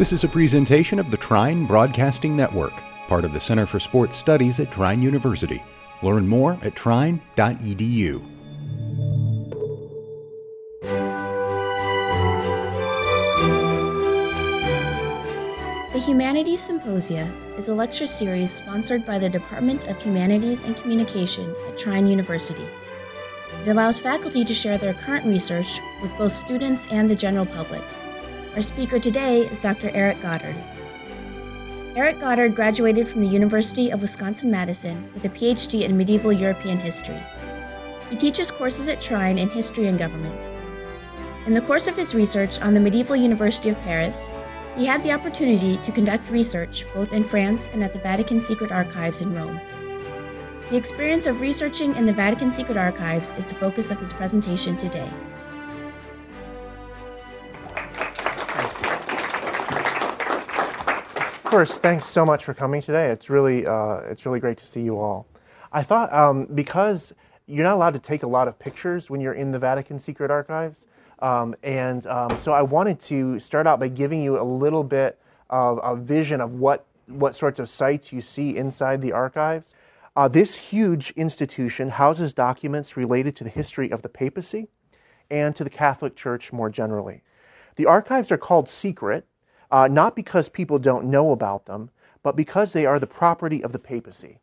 This is a presentation of the Trine Broadcasting Network, part of the Center for Sports Studies at Trine University. Learn more at trine.edu. The Humanities Symposia is a lecture series sponsored by the Department of Humanities and Communication at Trine University. It allows faculty to share their current research with both students and the general public. Our speaker today is Dr. Eric Goddard. Eric Goddard graduated from the University of Wisconsin Madison with a PhD in medieval European history. He teaches courses at Trine in history and government. In the course of his research on the medieval University of Paris, he had the opportunity to conduct research both in France and at the Vatican Secret Archives in Rome. The experience of researching in the Vatican Secret Archives is the focus of his presentation today. First, thanks so much for coming today. It's really, uh, it's really great to see you all. I thought um, because you're not allowed to take a lot of pictures when you're in the Vatican Secret Archives, um, and um, so I wanted to start out by giving you a little bit of a vision of what what sorts of sites you see inside the archives. Uh, this huge institution houses documents related to the history of the papacy and to the Catholic Church more generally. The archives are called secret uh, not because people don't know about them, but because they are the property of the papacy,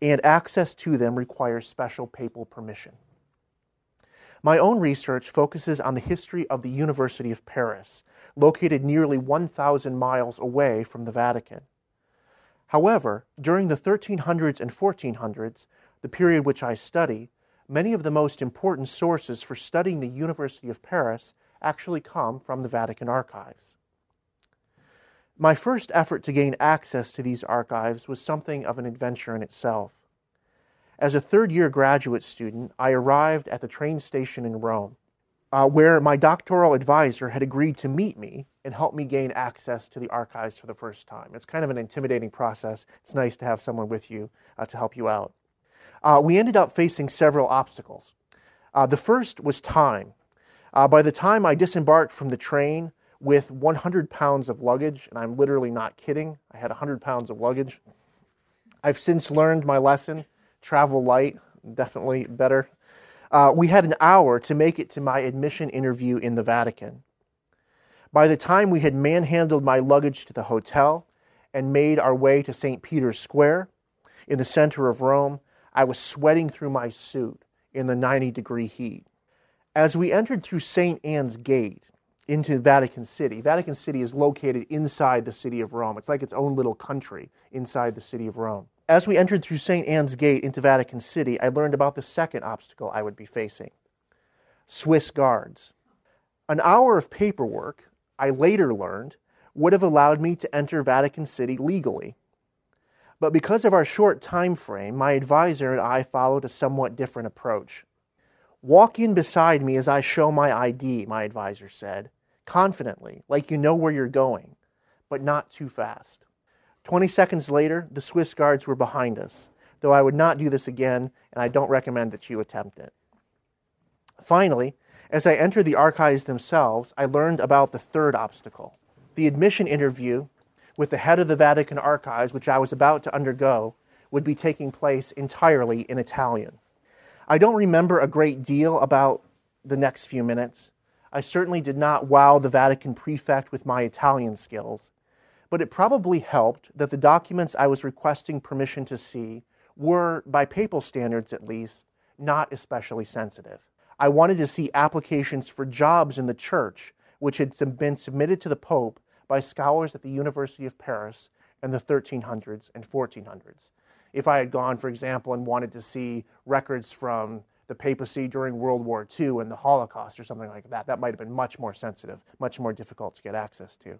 and access to them requires special papal permission. My own research focuses on the history of the University of Paris, located nearly 1,000 miles away from the Vatican. However, during the 1300s and 1400s, the period which I study, many of the most important sources for studying the University of Paris actually come from the Vatican archives. My first effort to gain access to these archives was something of an adventure in itself. As a third year graduate student, I arrived at the train station in Rome, uh, where my doctoral advisor had agreed to meet me and help me gain access to the archives for the first time. It's kind of an intimidating process. It's nice to have someone with you uh, to help you out. Uh, we ended up facing several obstacles. Uh, the first was time. Uh, by the time I disembarked from the train, with 100 pounds of luggage, and I'm literally not kidding. I had 100 pounds of luggage. I've since learned my lesson travel light, definitely better. Uh, we had an hour to make it to my admission interview in the Vatican. By the time we had manhandled my luggage to the hotel and made our way to St. Peter's Square in the center of Rome, I was sweating through my suit in the 90 degree heat. As we entered through St. Anne's Gate, into Vatican City. Vatican City is located inside the city of Rome. It's like its own little country inside the city of Rome. As we entered through St. Anne's Gate into Vatican City, I learned about the second obstacle I would be facing Swiss guards. An hour of paperwork, I later learned, would have allowed me to enter Vatican City legally. But because of our short time frame, my advisor and I followed a somewhat different approach. Walk in beside me as I show my ID, my advisor said, confidently, like you know where you're going, but not too fast. 20 seconds later, the Swiss guards were behind us, though I would not do this again, and I don't recommend that you attempt it. Finally, as I entered the archives themselves, I learned about the third obstacle. The admission interview with the head of the Vatican archives, which I was about to undergo, would be taking place entirely in Italian. I don't remember a great deal about the next few minutes. I certainly did not wow the Vatican prefect with my Italian skills, but it probably helped that the documents I was requesting permission to see were, by papal standards at least, not especially sensitive. I wanted to see applications for jobs in the church, which had been submitted to the Pope by scholars at the University of Paris in the 1300s and 1400s if I had gone, for example, and wanted to see records from the papacy during World War II and the Holocaust or something like that, that might have been much more sensitive, much more difficult to get access to.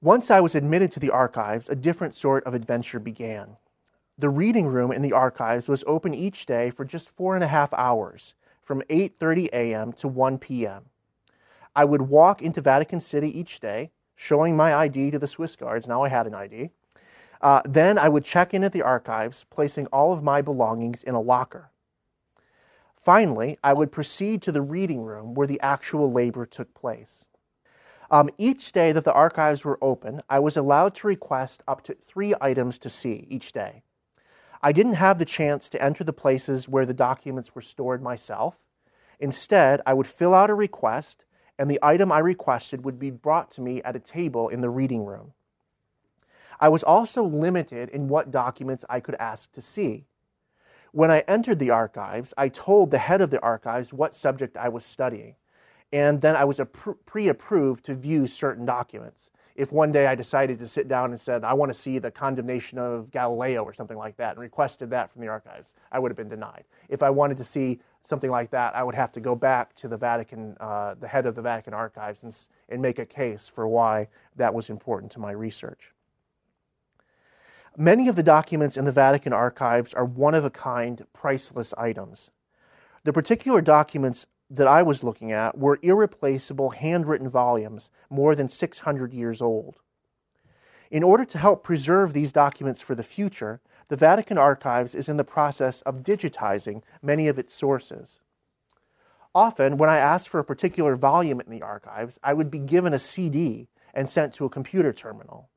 Once I was admitted to the archives, a different sort of adventure began. The reading room in the archives was open each day for just four and a half hours, from 8:30 a.m. to 1 p.m. I would walk into Vatican City each day, showing my ID to the Swiss guards. Now I had an ID uh, then I would check in at the archives, placing all of my belongings in a locker. Finally, I would proceed to the reading room where the actual labor took place. Um, each day that the archives were open, I was allowed to request up to three items to see each day. I didn't have the chance to enter the places where the documents were stored myself. Instead, I would fill out a request, and the item I requested would be brought to me at a table in the reading room. I was also limited in what documents I could ask to see. When I entered the archives, I told the head of the archives what subject I was studying, and then I was pre approved to view certain documents. If one day I decided to sit down and said, I want to see the condemnation of Galileo or something like that, and requested that from the archives, I would have been denied. If I wanted to see something like that, I would have to go back to the Vatican, uh, the head of the Vatican archives, and, and make a case for why that was important to my research. Many of the documents in the Vatican archives are one of a kind, priceless items. The particular documents that I was looking at were irreplaceable handwritten volumes more than 600 years old. In order to help preserve these documents for the future, the Vatican Archives is in the process of digitizing many of its sources. Often, when I asked for a particular volume in the archives, I would be given a CD and sent to a computer terminal.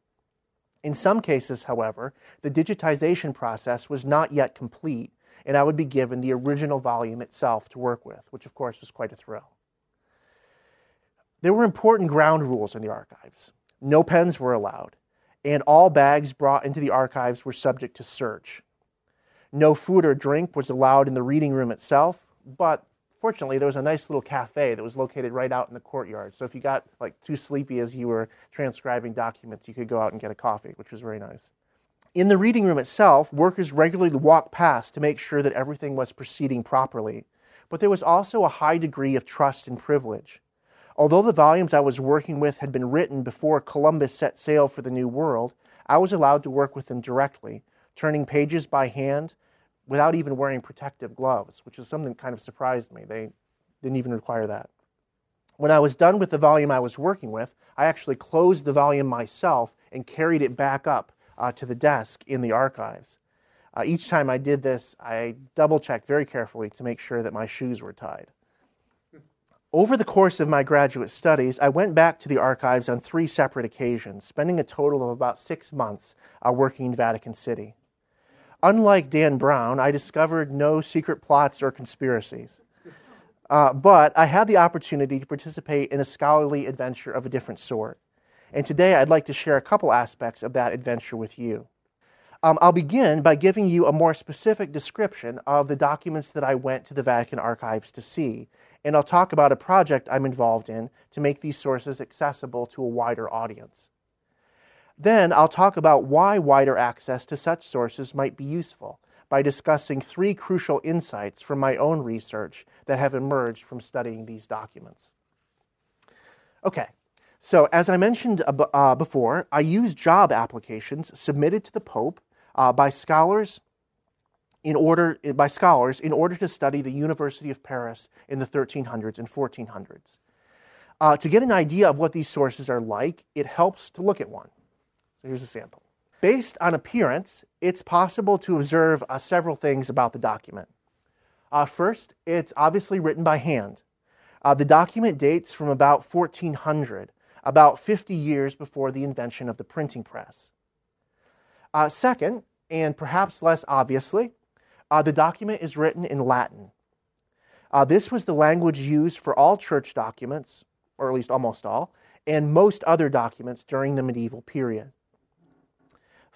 In some cases, however, the digitization process was not yet complete, and I would be given the original volume itself to work with, which of course was quite a thrill. There were important ground rules in the archives. No pens were allowed, and all bags brought into the archives were subject to search. No food or drink was allowed in the reading room itself, but fortunately, there was a nice little cafe that was located right out in the courtyard. So if you got like too sleepy as you were transcribing documents, you could go out and get a coffee, which was very nice. In the reading room itself, workers regularly walked past to make sure that everything was proceeding properly. But there was also a high degree of trust and privilege. Although the volumes I was working with had been written before Columbus set sail for the New World, I was allowed to work with them directly, turning pages by hand, without even wearing protective gloves, which is something that kind of surprised me. They didn't even require that. When I was done with the volume I was working with, I actually closed the volume myself and carried it back up uh, to the desk in the archives. Uh, each time I did this, I double checked very carefully to make sure that my shoes were tied. Over the course of my graduate studies, I went back to the archives on three separate occasions, spending a total of about six months uh, working in Vatican City. Unlike Dan Brown, I discovered no secret plots or conspiracies. Uh, but I had the opportunity to participate in a scholarly adventure of a different sort. And today I'd like to share a couple aspects of that adventure with you. Um, I'll begin by giving you a more specific description of the documents that I went to the Vatican archives to see, and I'll talk about a project I'm involved in to make these sources accessible to a wider audience. Then I'll talk about why wider access to such sources might be useful by discussing three crucial insights from my own research that have emerged from studying these documents. Okay, so as I mentioned uh, before, I use job applications submitted to the Pope uh, by scholars in order by scholars in order to study the University of Paris in the 1300s and 1400s. Uh, to get an idea of what these sources are like, it helps to look at one. So here's a sample. Based on appearance, it's possible to observe uh, several things about the document. Uh, first, it's obviously written by hand. Uh, the document dates from about 1400, about 50 years before the invention of the printing press. Uh, second, and perhaps less obviously, uh, the document is written in Latin. Uh, this was the language used for all church documents, or at least almost all, and most other documents during the medieval period.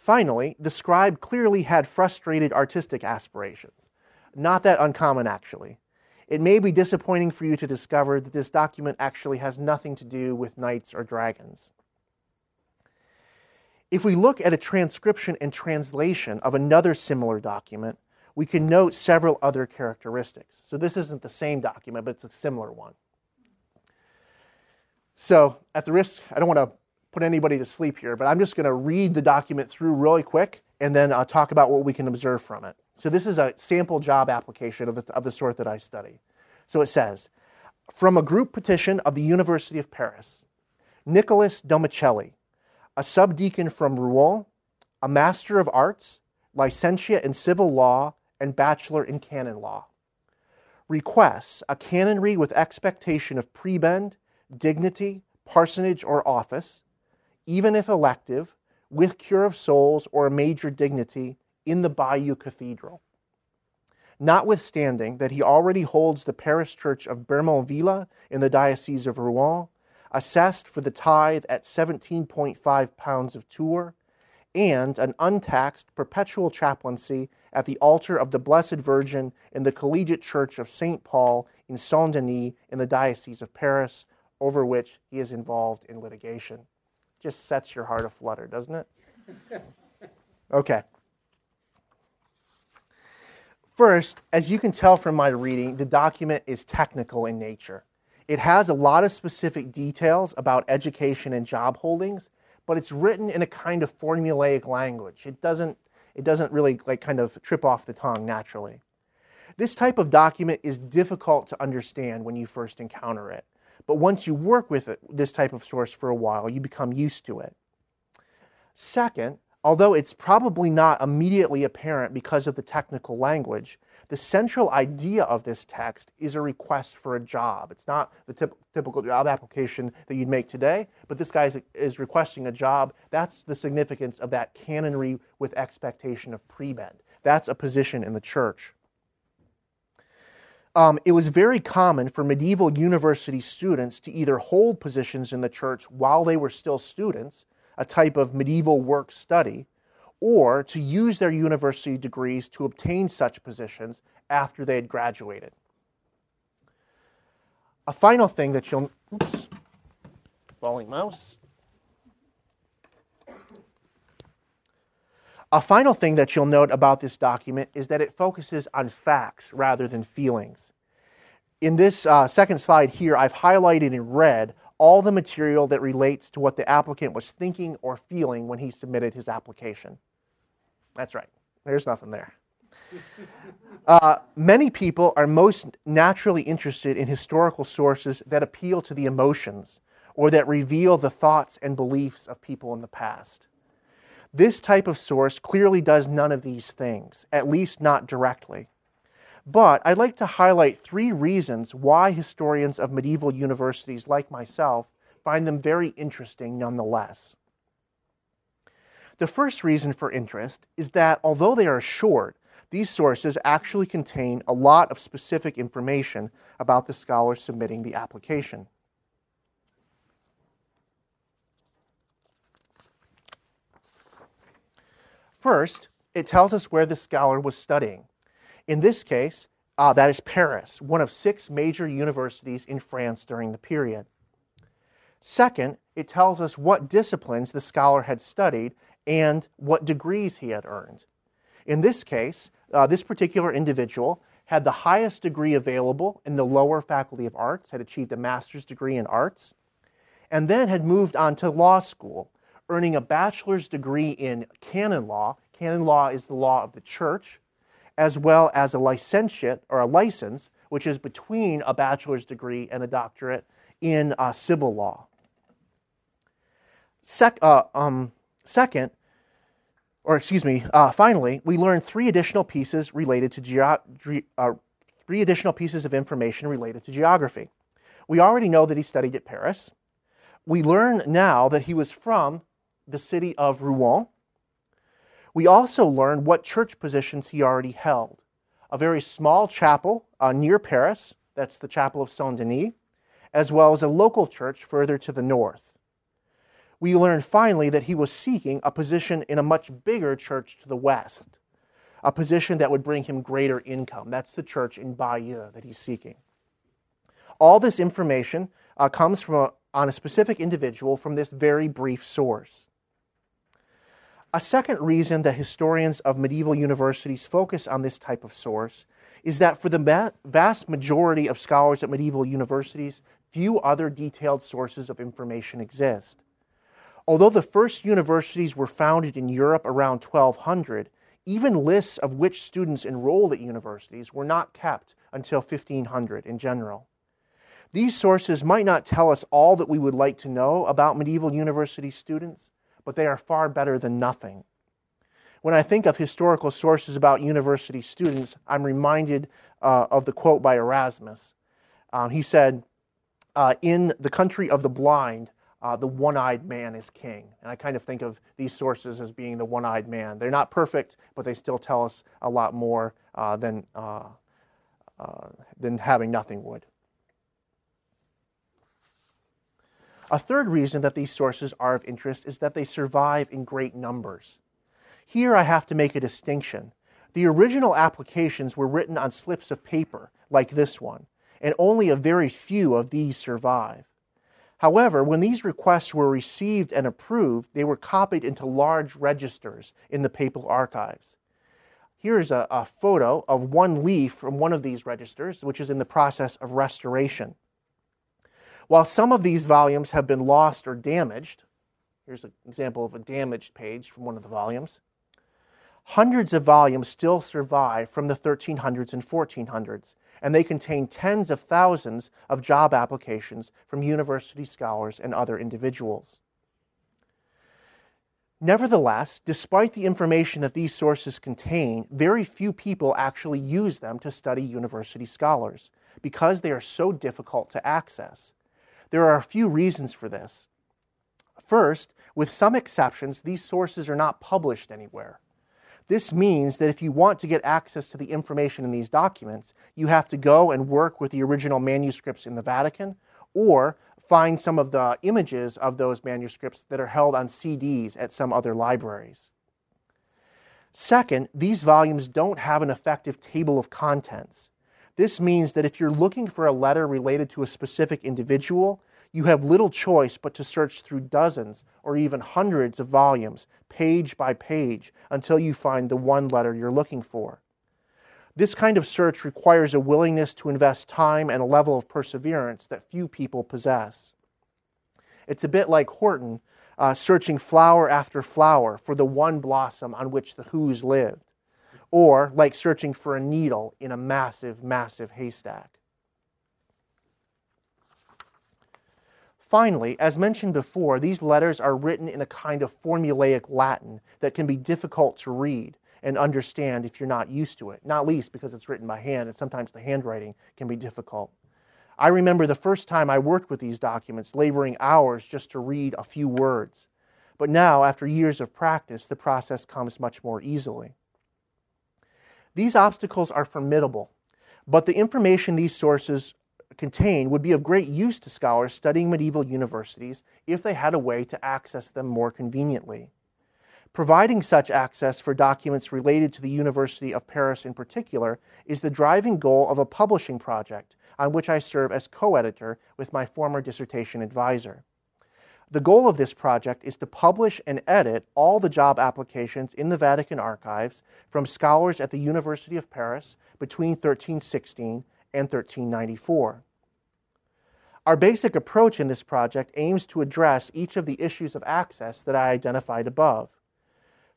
Finally, the scribe clearly had frustrated artistic aspirations. Not that uncommon, actually. It may be disappointing for you to discover that this document actually has nothing to do with knights or dragons. If we look at a transcription and translation of another similar document, we can note several other characteristics. So this isn't the same document, but it's a similar one. So, at the risk, I don't want to put anybody to sleep here, but I'm just going to read the document through really quick and then I'll talk about what we can observe from it. So this is a sample job application of the, of the sort that I study. So it says, from a group petition of the University of Paris, Nicholas Domicelli, a subdeacon from Rouen, a master of arts, licentiate in civil law, and bachelor in canon law, requests a canonry with expectation of prebend, dignity, parsonage, or office, even if elective, with cure of souls or a major dignity in the Bayeux Cathedral. Notwithstanding that he already holds the parish church of Bermonville in the Diocese of Rouen, assessed for the tithe at 17.5 pounds of tour, and an untaxed perpetual chaplaincy at the altar of the Blessed Virgin in the Collegiate Church of St. Paul in Saint Denis in the Diocese of Paris, over which he is involved in litigation. Just sets your heart aflutter, doesn't it? Okay. First, as you can tell from my reading, the document is technical in nature. It has a lot of specific details about education and job holdings, but it's written in a kind of formulaic language. It doesn't, it doesn't really like kind of trip off the tongue naturally. This type of document is difficult to understand when you first encounter it, but once you work with it, this type of source for a while, you become used to it. Second, Although it's probably not immediately apparent because of the technical language, the central idea of this text is a request for a job. It's not the typ- typical job application that you'd make today, but this guy is, is requesting a job. That's the significance of that canonry with expectation of prebend. That's a position in the church. Um, it was very common for medieval university students to either hold positions in the church while they were still students a type of medieval work study, or to use their university degrees to obtain such positions after they had graduated. A final thing that you'll, oops, falling mouse. A final thing that you'll note about this document is that it focuses on facts rather than feelings. In this uh, second slide here, I've highlighted in red all the material that relates to what the applicant was thinking or feeling when he submitted his application. That's right, there's nothing there. Uh, many people are most naturally interested in historical sources that appeal to the emotions or that reveal the thoughts and beliefs of people in the past. This type of source clearly does none of these things, at least not directly. But I'd like to highlight three reasons why historians of medieval universities like myself find them very interesting nonetheless. The first reason for interest is that although they are short, these sources actually contain a lot of specific information about the scholar submitting the application. First, it tells us where the scholar was studying. In this case, uh, that is Paris, one of six major universities in France during the period. Second, it tells us what disciplines the scholar had studied and what degrees he had earned. In this case, uh, this particular individual had the highest degree available in the lower faculty of arts, had achieved a master's degree in arts, and then had moved on to law school, earning a bachelor's degree in canon law. Canon law is the law of the church, as well as a licentiate or a license, which is between a bachelor's degree and a doctorate in uh, civil law. Sec, uh, um, second, or excuse me, uh, finally, we learn three additional pieces related to ge- uh, three additional pieces of information related to geography. We already know that he studied at Paris. We learn now that he was from the city of Rouen, we also learn what church positions he already held. A very small chapel uh, near Paris, that's the Chapel of Saint Denis, as well as a local church further to the north. We learn finally that he was seeking a position in a much bigger church to the west, a position that would bring him greater income. That's the church in Bayeux that he's seeking. All this information uh, comes from a, on a specific individual from this very brief source. A second reason that historians of medieval universities focus on this type of source is that for the vast majority of scholars at medieval universities, few other detailed sources of information exist. Although the first universities were founded in Europe around 1200, even lists of which students enrolled at universities were not kept until 1500 in general. These sources might not tell us all that we would like to know about medieval university students, but they are far better than nothing. When I think of historical sources about university students, I'm reminded uh, of the quote by Erasmus. Um, he said, uh, In the country of the blind, uh, the one eyed man is king. And I kind of think of these sources as being the one eyed man. They're not perfect, but they still tell us a lot more uh, than, uh, uh, than having nothing would. A third reason that these sources are of interest is that they survive in great numbers. Here I have to make a distinction. The original applications were written on slips of paper, like this one, and only a very few of these survive. However, when these requests were received and approved, they were copied into large registers in the papal archives. Here's a, a, photo of one leaf from one of these registers, which is in the process of restoration. While some of these volumes have been lost or damaged, here's an example of a damaged page from one of the volumes, hundreds of volumes still survive from the 1300s and 1400s and they contain tens of thousands of job applications from university scholars and other individuals. Nevertheless, despite the information that these sources contain, very few people actually use them to study university scholars because they are so difficult to access. There are a few reasons for this. First, with some exceptions, these sources are not published anywhere. This means that if you want to get access to the information in these documents, you have to go and work with the original manuscripts in the Vatican or find some of the images of those manuscripts that are held on CDs at some other libraries. Second, these volumes don't have an effective table of contents. This means that if you're looking for a letter related to a specific individual, you have little choice but to search through dozens or even hundreds of volumes, page by page, until you find the one letter you're looking for. This kind of search requires a willingness to invest time and a level of perseverance that few people possess. It's a bit like Horton uh, searching flower after flower for the one blossom on which the Who's lived, or like searching for a needle in a massive, massive haystack. Finally, as mentioned before, these letters are written in a kind of formulaic Latin that can be difficult to read and understand if you're not used to it, not least because it's written by hand and sometimes the handwriting can be difficult. I remember the first time I worked with these documents, laboring hours just to read a few words. But now, after years of practice, the process comes much more easily. These obstacles are formidable, but the information these sources contain would be of great use to scholars studying medieval universities if they had a way to access them more conveniently. Providing such access for documents related to the University of Paris in particular is the driving goal of a publishing project on which I serve as co editor with my former dissertation advisor. The goal of this project is to publish and edit all the job applications in the Vatican archives from scholars at the University of Paris between 1316 and 1394. Our basic approach in this project aims to address each of the issues of access that I identified above.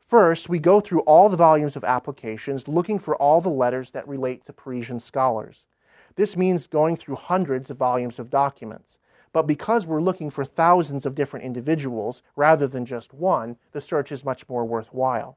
First, we go through all the volumes of applications looking for all the letters that relate to Parisian scholars. This means going through hundreds of volumes of documents. But because we're looking for thousands of different individuals rather than just one, the search is much more worthwhile.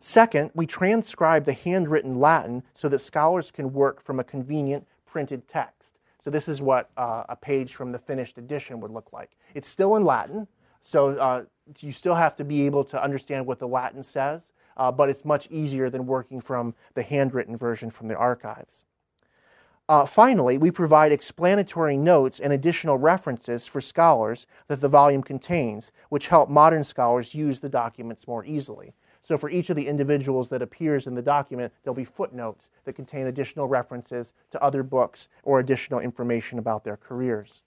Second, we transcribe the handwritten Latin so that scholars can work from a convenient printed text. So this is what uh, a page from the finished edition would look like. It's still in Latin, so uh, you still have to be able to understand what the Latin says, uh, but it's much easier than working from the handwritten version from the archives. Uh, finally, we provide explanatory notes and additional references for scholars that the volume contains, which help modern scholars use the documents more easily. So for each of the individuals that appears in the document, there'll be footnotes that contain additional references to other books or additional information about their careers.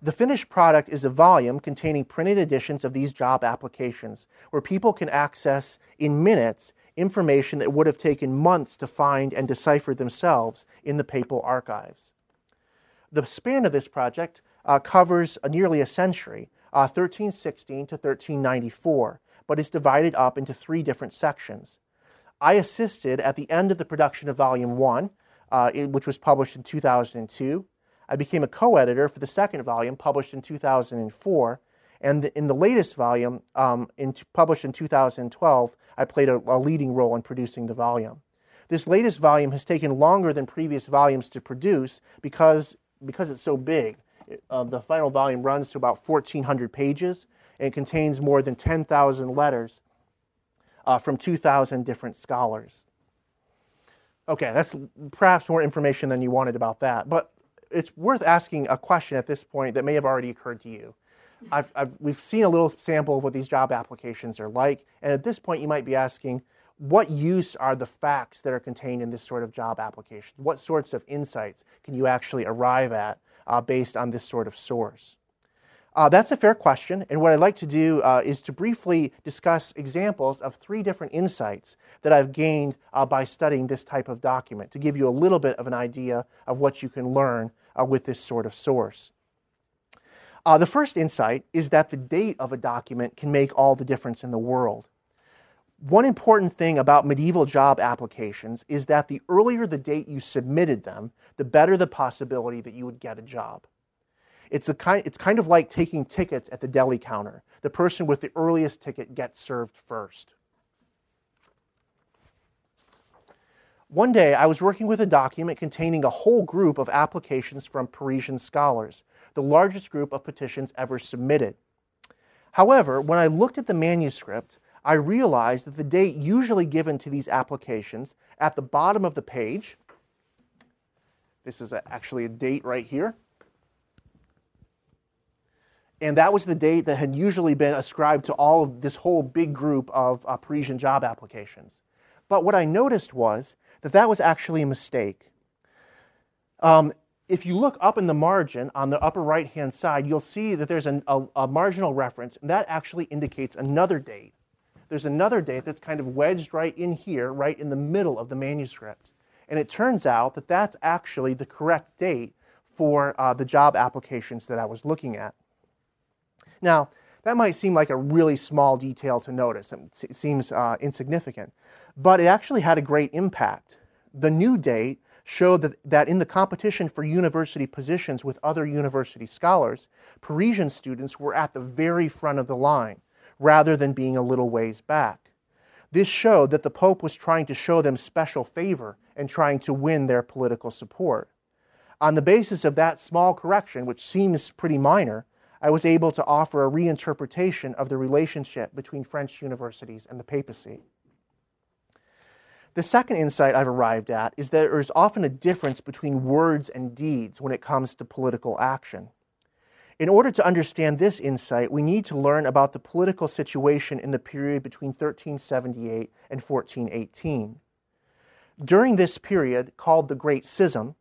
The finished product is a volume containing printed editions of these job applications where people can access in minutes information that would have taken months to find and decipher themselves in the papal archives. The span of this project uh, covers a nearly a century, uh, 1316 to 1394, but is divided up into three different sections. I assisted at the end of the production of Volume 1, uh, which was published in 2002. I became a co editor for the second volume, published in 2004. And in the latest volume, um, in, published in 2012, I played a, a leading role in producing the volume. This latest volume has taken longer than previous volumes to produce because because it's so big, uh, the final volume runs to about 1,400 pages and contains more than 10,000 letters uh, from 2,000 different scholars. Okay, that's perhaps more information than you wanted about that, but it's worth asking a question at this point that may have already occurred to you. I've, I've, we've seen a little sample of what these job applications are like, and at this point, you might be asking, what use are the facts that are contained in this sort of job application? What sorts of insights can you actually arrive at uh, based on this sort of source? Uh, that's a fair question, and what I'd like to do uh, is to briefly discuss examples of three different insights that I've gained uh, by studying this type of document to give you a little bit of an idea of what you can learn uh, with this sort of source. Uh, the first insight is that the date of a document can make all the difference in the world. One important thing about medieval job applications is that the earlier the date you submitted them, the better the possibility that you would get a job. It's, a kind, it's kind of like taking tickets at the deli counter. The person with the earliest ticket gets served first. One day, I was working with a document containing a whole group of applications from Parisian scholars, the largest group of petitions ever submitted. However, when I looked at the manuscript, I realized that the date usually given to these applications at the bottom of the page, this is actually a date right here, and that was the date that had usually been ascribed to all of this whole big group of uh, Parisian job applications. But what I noticed was that that was actually a mistake. Um, if you look up in the margin on the upper right hand side, you'll see that there's an, a, a marginal reference, and that actually indicates another date. There's another date that's kind of wedged right in here, right in the middle of the manuscript. And it turns out that that's actually the correct date for uh, the job applications that I was looking at. Now, that might seem like a really small detail to notice. It seems uh, insignificant, but it actually had a great impact. The new date showed that, that in the competition for university positions with other university scholars, Parisian students were at the very front of the line, rather than being a little ways back. This showed that the Pope was trying to show them special favor and trying to win their political support. On the basis of that small correction, which seems pretty minor, I was able to offer a reinterpretation of the relationship between French universities and the papacy. The second insight I've arrived at is that there is often a difference between words and deeds when it comes to political action. In order to understand this insight, we need to learn about the political situation in the period between 1378 and 1418. During this period, called the Great Schism,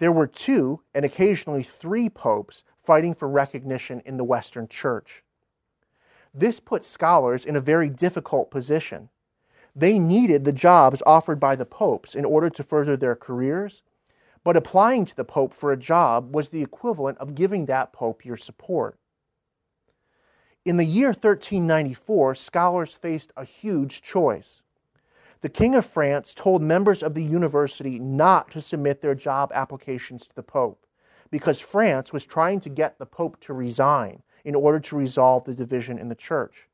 there were two and occasionally three popes fighting for recognition in the Western Church. This put scholars in a very difficult position. They needed the jobs offered by the popes in order to further their careers, but applying to the pope for a job was the equivalent of giving that pope your support. In the year 1394, scholars faced a huge choice. The King of France told members of the university not to submit their job applications to the Pope because France was trying to get the Pope to resign in order to resolve the division in the church.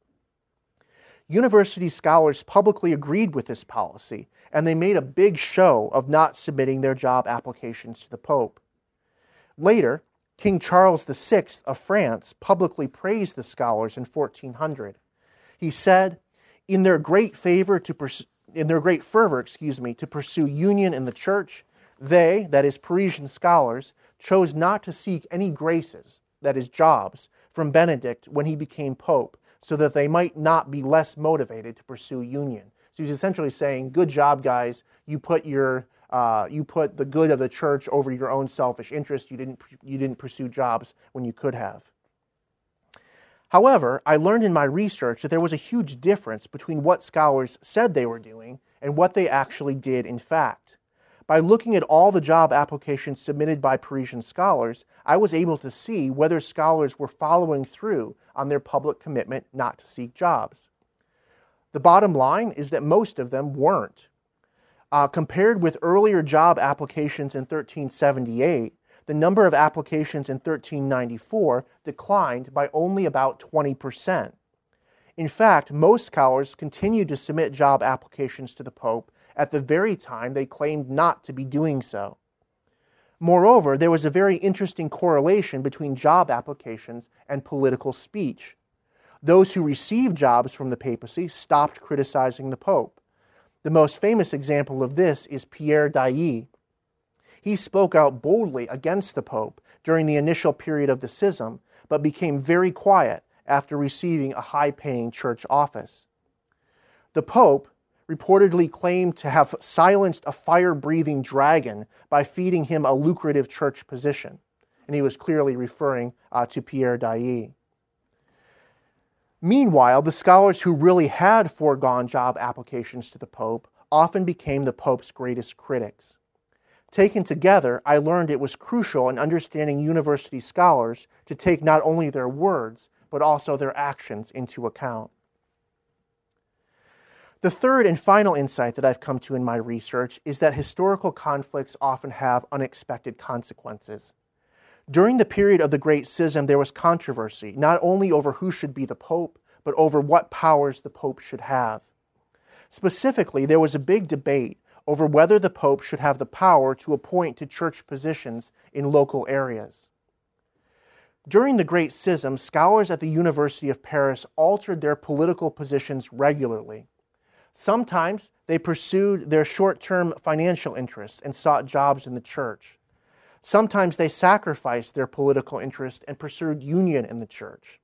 University scholars publicly agreed with this policy, and they made a big show of not submitting their job applications to the Pope. Later, King Charles VI of France publicly praised the scholars in 1400. He said, In their great favor to pers- in their great fervor, excuse me, to pursue union in the church, they, that is, Parisian scholars, chose not to seek any graces, that is, jobs, from Benedict when he became pope, so that they might not be less motivated to pursue union. So he's essentially saying, "Good job, guys. You put your uh, you put the good of the church over your own selfish interest. You didn't you didn't pursue jobs when you could have." However, I learned in my research that there was a huge difference between what scholars said they were doing and what they actually did in fact. By looking at all the job applications submitted by Parisian scholars, I was able to see whether scholars were following through on their public commitment not to seek jobs. The bottom line is that most of them weren't. Uh, compared with earlier job applications in 1378, the number of applications in 1394 declined by only about 20%. In fact, most scholars continued to submit job applications to the Pope at the very time they claimed not to be doing so. Moreover, there was a very interesting correlation between job applications and political speech. Those who received jobs from the papacy stopped criticizing the Pope. The most famous example of this is Pierre d'Ailly. He spoke out boldly against the Pope during the initial period of the schism, but became very quiet after receiving a high paying church office. The Pope reportedly claimed to have silenced a fire breathing dragon by feeding him a lucrative church position. And he was clearly referring uh, to Pierre d'Ailly. Meanwhile, the scholars who really had foregone job applications to the Pope often became the Pope's greatest critics. Taken together, I learned it was crucial in understanding university scholars to take not only their words, but also their actions into account. The third and final insight that I've come to in my research is that historical conflicts often have unexpected consequences. During the period of the Great Schism, there was controversy, not only over who should be the Pope, but over what powers the Pope should have. Specifically, there was a big debate over whether the Pope should have the power to appoint to church positions in local areas. During the Great Schism, scholars at the University of Paris altered their political positions regularly. Sometimes they pursued their short term financial interests and sought jobs in the church. Sometimes they sacrificed their political interest and pursued union in the church.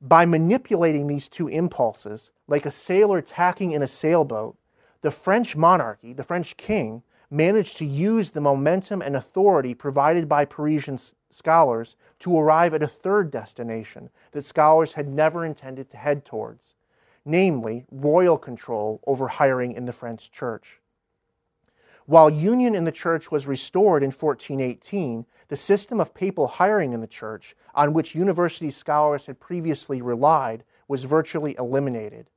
By manipulating these two impulses, like a sailor tacking in a sailboat, the French monarchy, the French king, managed to use the momentum and authority provided by Parisian scholars to arrive at a third destination that scholars had never intended to head towards, namely royal control over hiring in the French church. While union in the church was restored in 1418, the system of papal hiring in the church, on which university scholars had previously relied, was virtually eliminated.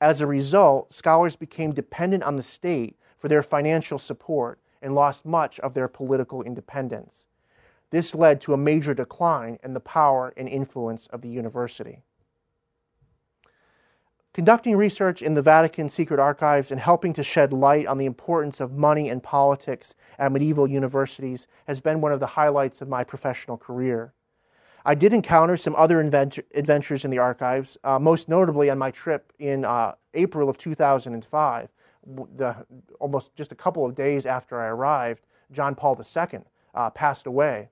As a result, scholars became dependent on the state for their financial support and lost much of their political independence. This led to a major decline in the power and influence of the university. Conducting research in the Vatican secret archives and helping to shed light on the importance of money and politics at medieval universities has been one of the highlights of my professional career. I did encounter some other adventures in the archives, uh, most notably on my trip in uh, April of 2005. The, almost just a couple of days after I arrived, John Paul II uh, passed away.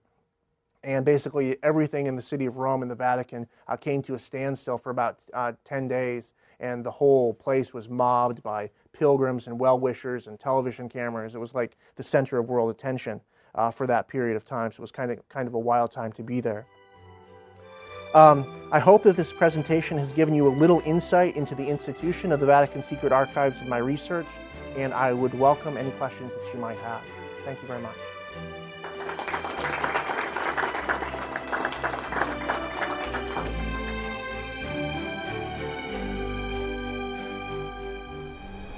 And basically, everything in the city of Rome and the Vatican uh, came to a standstill for about uh, 10 days and the whole place was mobbed by pilgrims and well wishers and television cameras. It was like the center of world attention uh, for that period of time. So it was kind of kind of a wild time to be there. Um, I hope that this presentation has given you a little insight into the institution of the Vatican Secret Archives in my research, and I would welcome any questions that you might have. Thank you very much.